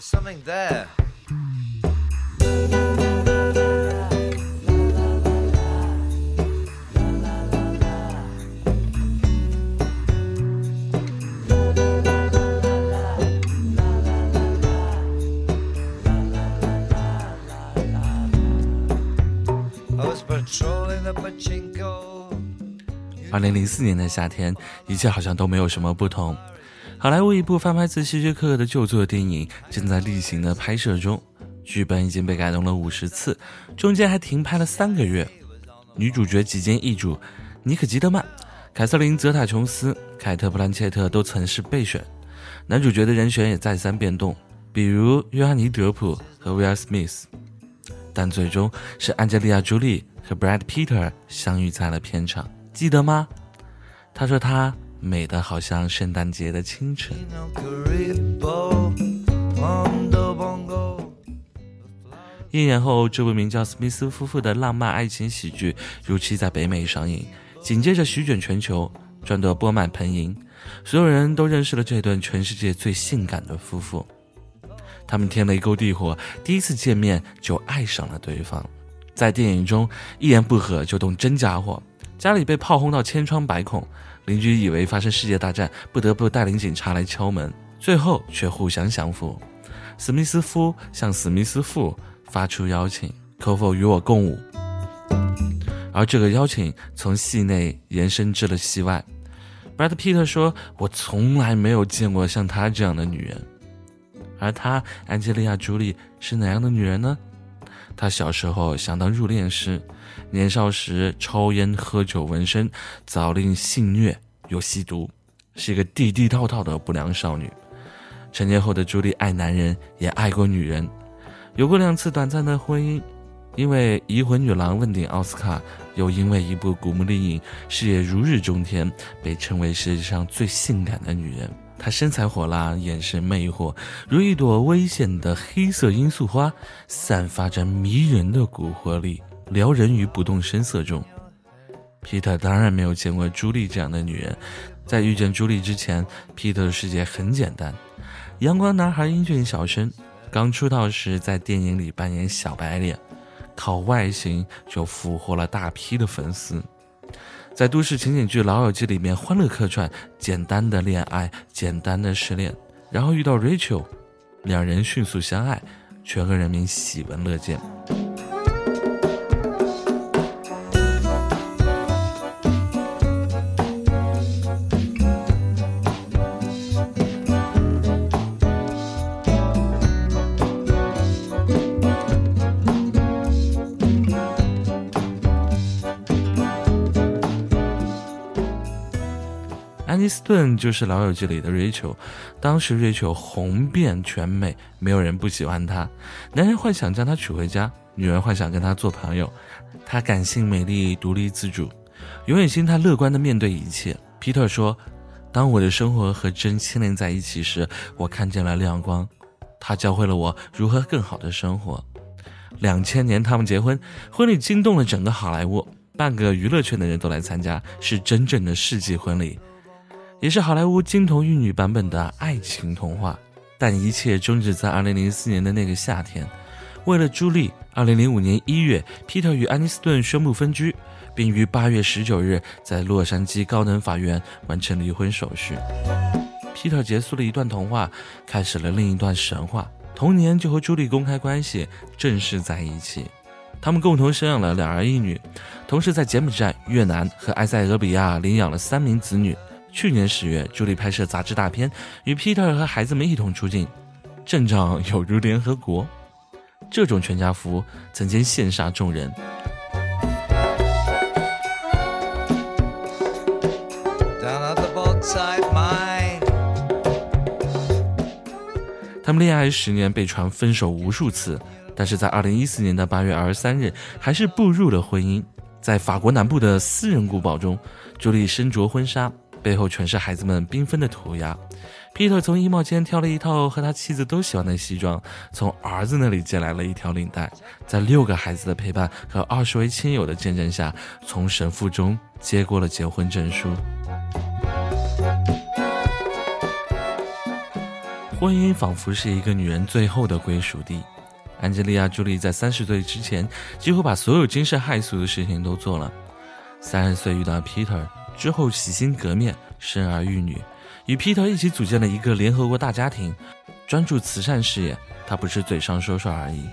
something there. I was patrolling the pachinko. 二零零四年的夏天，一切好像都没有什么不同。好莱坞一部翻拍自希区柯克的旧作电影正在例行的拍摄中，剧本已经被改动了五十次，中间还停拍了三个月。女主角几经易主，尼可基德曼、凯瑟琳泽塔琼斯、凯特布兰切特都曾是备选，男主角的人选也再三变动，比如约翰尼德普和威尔史密斯，但最终是安吉丽亚·朱莉和 Brad Peter 相遇在了片场，记得吗？他说她美得好像圣诞节的清晨。一年后，这部名叫《史密斯夫妇》的浪漫爱情喜剧如期在北美上映，紧接着席卷全球，赚得钵满盆盈。所有人都认识了这对全世界最性感的夫妇。他们天雷勾地火，第一次见面就爱上了对方。在电影中，一言不合就动真家伙，家里被炮轰到千疮百孔，邻居以为发生世界大战，不得不带领警察来敲门，最后却互相降服。史密斯夫向史密斯妇发出邀请，可否与我共舞？而这个邀请从戏内延伸至了戏外。Brad Pitt 说：“我从来没有见过像她这样的女人。”而她，安吉丽亚·朱莉是哪样的女人呢？她小时候想当入殓师，年少时抽烟喝酒纹身，早令性虐又吸毒，是一个地地道道的不良少女。成年后的朱莉爱男人，也爱过女人，有过两次短暂的婚姻。因为《移魂女郎》问鼎奥斯卡，又因为一部《古墓丽影》事业如日中天，被称为世界上最性感的女人。她身材火辣，眼神魅惑，如一朵危险的黑色罂粟花，散发着迷人的蛊惑力，撩人于不动声色中。皮特当然没有见过朱莉这样的女人，在遇见朱莉之前，皮特的世界很简单：阳光男孩，英俊小生。刚出道时在电影里扮演小白脸，靠外形就俘获了大批的粉丝。在都市情景剧《老友记》里面欢乐客串，简单的恋爱，简单的失恋，然后遇到 Rachel，两人迅速相爱，全国人民喜闻乐见。斯顿就是《老友记》里的 Rachel，当时 Rachel 红遍全美，没有人不喜欢她。男人幻想将她娶回家，女人幻想跟她做朋友。她感性、美丽、独立自主，永远心态乐观的面对一切。皮特说：“当我的生活和真牵连在一起时，我看见了亮光。他教会了我如何更好的生活。”两千年他们结婚，婚礼惊动了整个好莱坞，半个娱乐圈的人都来参加，是真正的世纪婚礼。也是好莱坞金童玉女版本的爱情童话，但一切终止在2004年的那个夏天。为了朱莉，2005年1月，皮特与安妮斯顿宣布分居，并于8月19日在洛杉矶高等法院完成离婚手续。皮特结束了一段童话，开始了另一段神话。同年就和朱莉公开关系，正式在一起。他们共同生养了两儿一女，同时在柬埔寨、越南和埃塞俄比亚领养了三名子女。去年十月，朱莉拍摄杂志大片，与 Peter 和孩子们一同出镜，阵仗有如联合国。这种全家福曾经羡煞众人。他们恋爱十年，被传分手无数次，但是在二零一四年的八月二十三日，还是步入了婚姻。在法国南部的私人古堡中，朱莉身着婚纱，背后全是孩子们缤纷的涂鸦。皮特从衣帽间挑了一套和他妻子都喜欢的西装，从儿子那里借来了一条领带，在六个孩子的陪伴和二十位亲友的见证下，从神父中接过了结婚证书。婚姻仿佛是一个女人最后的归属地。安吉丽亚·朱莉在三十岁之前，几乎把所有惊世骇俗的事情都做了。三十岁遇到 Peter 之后，洗心革面，生儿育女，与皮特一起组建了一个联合国大家庭，专注慈善事业。他不是嘴上说说而已。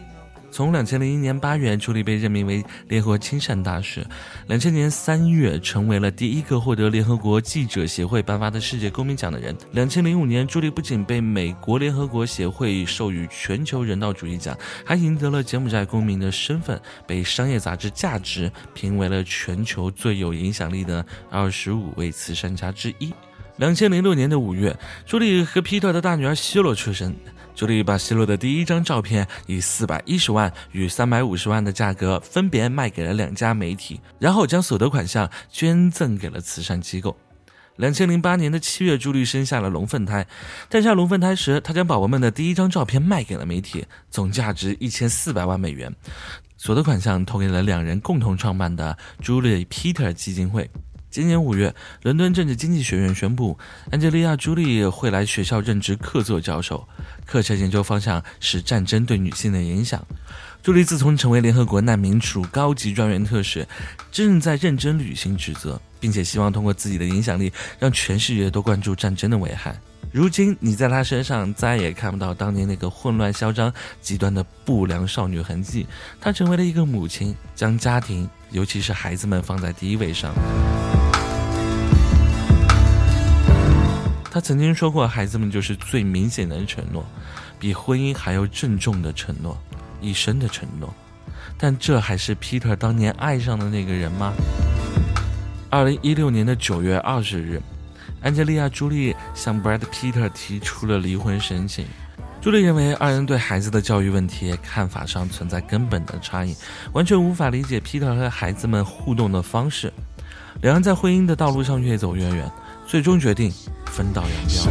从两千零一年八月，朱莉被任命为联合国亲善大使；两千年三月，成为了第一个获得联合国记者协会颁发的世界公民奖的人。两千零五年，朱莉不仅被美国联合国协会授予全球人道主义奖，还赢得了柬埔寨公民的身份，被商业杂志《价值》评为了全球最有影响力的二十五位慈善家之一。两千零六年的五月，朱莉和皮特的大女儿希洛出生。朱莉把希洛的第一张照片以四百一十万与三百五十万的价格分别卖给了两家媒体，然后将所得款项捐赠给了慈善机构。两千零八年的七月，朱莉生下了龙凤胎。诞下龙凤胎时，她将宝宝们的第一张照片卖给了媒体，总价值一千四百万美元，所得款项投给了两人共同创办的朱莉 Peter 基金会。今年五月，伦敦政治经济学院宣布，安吉丽亚·朱莉会来学校任职客座教授，课程研究方向是战争对女性的影响。朱莉自从成为联合国难民署高级专员特使，正在认真履行职责，并且希望通过自己的影响力，让全世界都关注战争的危害。如今，你在她身上再也看不到当年那个混乱、嚣张、极端的不良少女痕迹。她成为了一个母亲，将家庭，尤其是孩子们放在第一位上。他曾经说过：“孩子们就是最明显的承诺，比婚姻还要郑重的承诺，一生的承诺。”但这还是 Peter 当年爱上的那个人吗？二零一六年的九月二十日，安吉丽亚·朱莉向 Brad Peter 提出了离婚申请。朱莉认为二人对孩子的教育问题看法上存在根本的差异，完全无法理解 Peter 和孩子们互动的方式。两人在婚姻的道路上越走越远，最终决定。分道扬镳。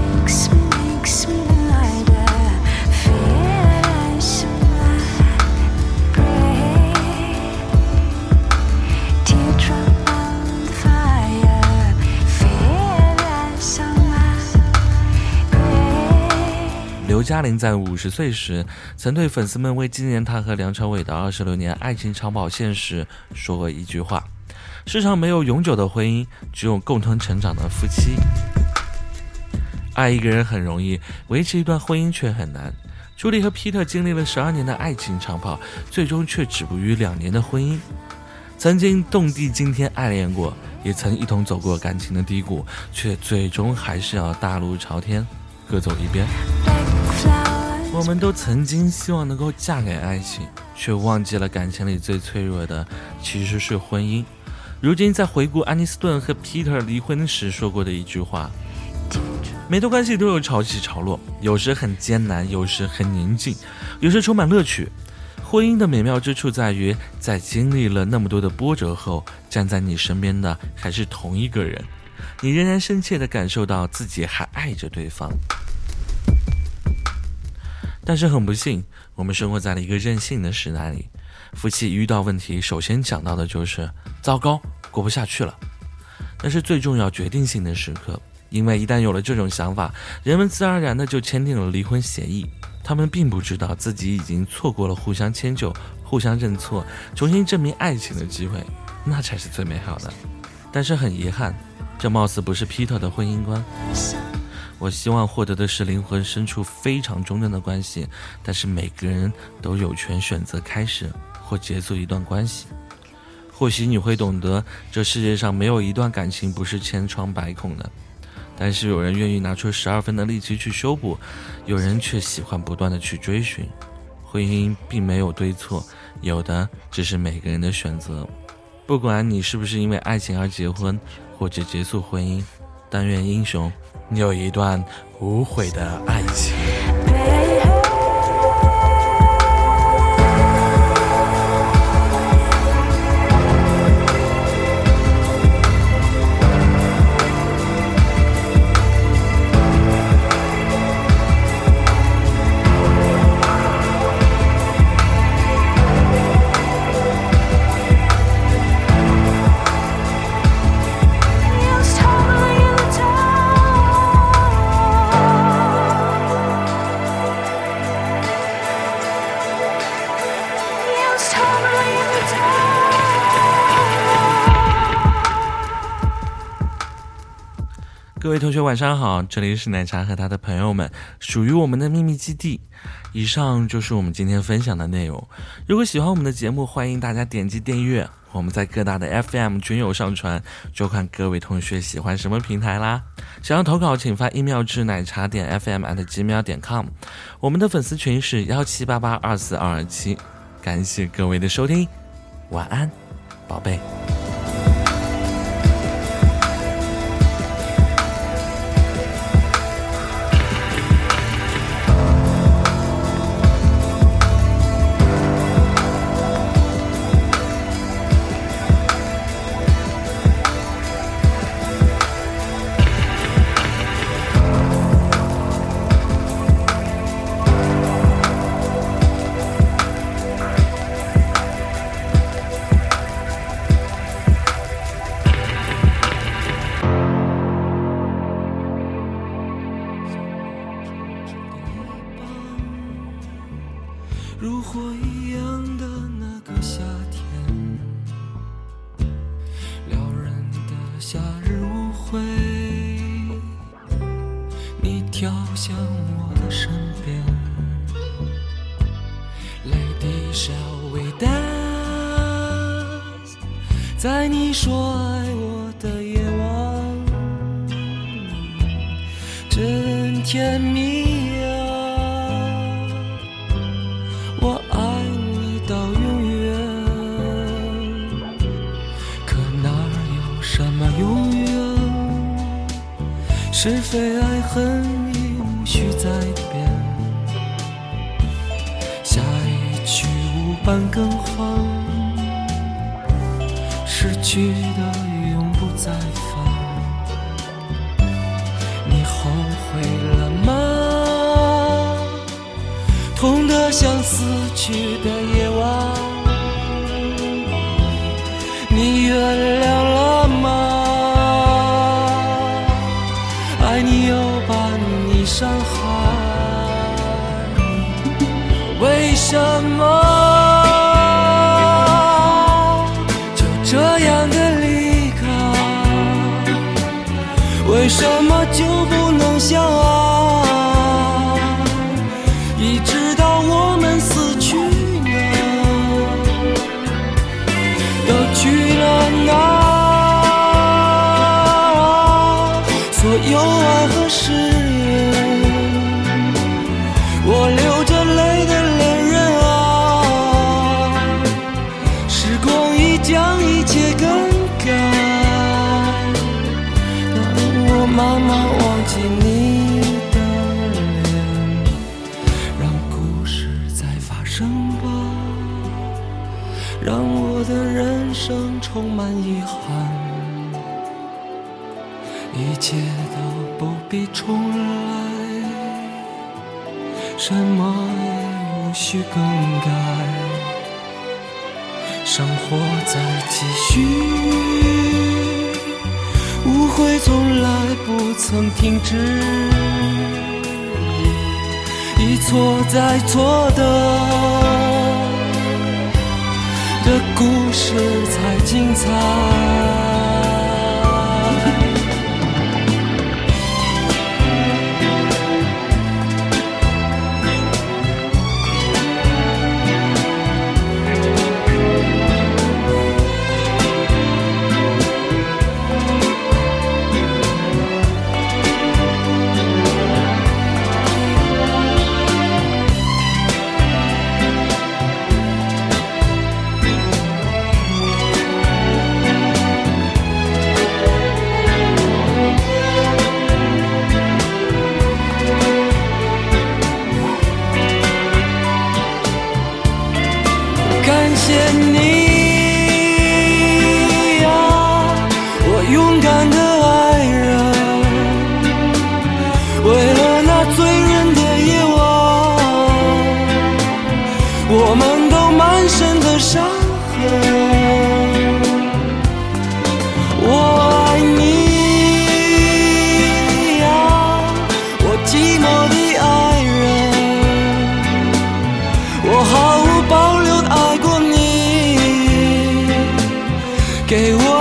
刘嘉玲在五十岁时，曾对粉丝们为纪念她和梁朝伟的二十六年爱情长跑线时说过一句话：“世上没有永久的婚姻，只有共同成长的夫妻。”爱一个人很容易，维持一段婚姻却很难。朱莉和皮特经历了十二年的爱情长跑，最终却止步于两年的婚姻。曾经动地惊天爱恋过，也曾一同走过感情的低谷，却最终还是要大路朝天，各走一边。我们都曾经希望能够嫁给爱情，却忘记了感情里最脆弱的其实是婚姻。如今在回顾安妮斯顿和皮特离婚时说过的一句话。每段关系都有潮起潮落，有时很艰难，有时很宁静，有时充满乐趣。婚姻的美妙之处在于，在经历了那么多的波折后，站在你身边的还是同一个人，你仍然深切地感受到自己还爱着对方。但是很不幸，我们生活在了一个任性的时代里，夫妻遇到问题，首先想到的就是糟糕，过不下去了。那是最重要、决定性的时刻。因为一旦有了这种想法，人们自然而然的就签订了离婚协议。他们并不知道自己已经错过了互相迁就、互相认错、重新证明爱情的机会，那才是最美好的。但是很遗憾，这貌似不是皮特的婚姻观。我希望获得的是灵魂深处非常忠贞的关系，但是每个人都有权选择开始或结束一段关系。或许你会懂得，这世界上没有一段感情不是千疮百孔的。但是有人愿意拿出十二分的力气去修补，有人却喜欢不断的去追寻。婚姻并没有对错，有的只是每个人的选择。不管你是不是因为爱情而结婚，或者结束婚姻，但愿英雄，你有一段无悔的爱情。各位同学晚上好，这里是奶茶和他的朋友们属于我们的秘密基地。以上就是我们今天分享的内容。如果喜欢我们的节目，欢迎大家点击订阅。我们在各大的 FM 均有上传，就看各位同学喜欢什么平台啦。想要投稿，请发 email 至奶茶点 FM at 几秒点 com。我们的粉丝群是幺七八八二四二二七。感谢各位的收听，晚安，宝贝。回答，在你说爱我的夜晚，真甜蜜呀。我爱你到永远，可哪有什么永远？是非爱。半更换，失去的永不再返。你后悔了吗？痛得像死去的夜晚，你原谅了吗？爱你又把你伤害，为什么充满遗憾，一切都不必重来，什么也无需更改，生活在继续。误会从来不曾停止，一错再错的这故事才精彩。给我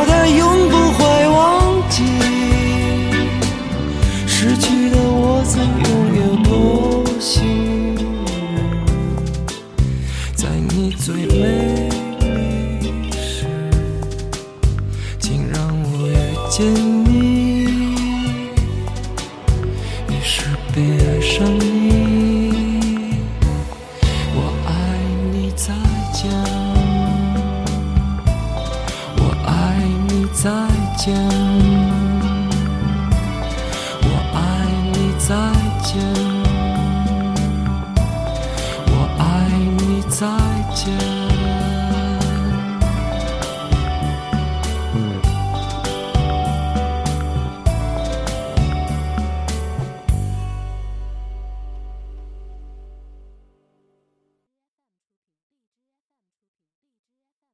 再见。我爱你再见。我爱你再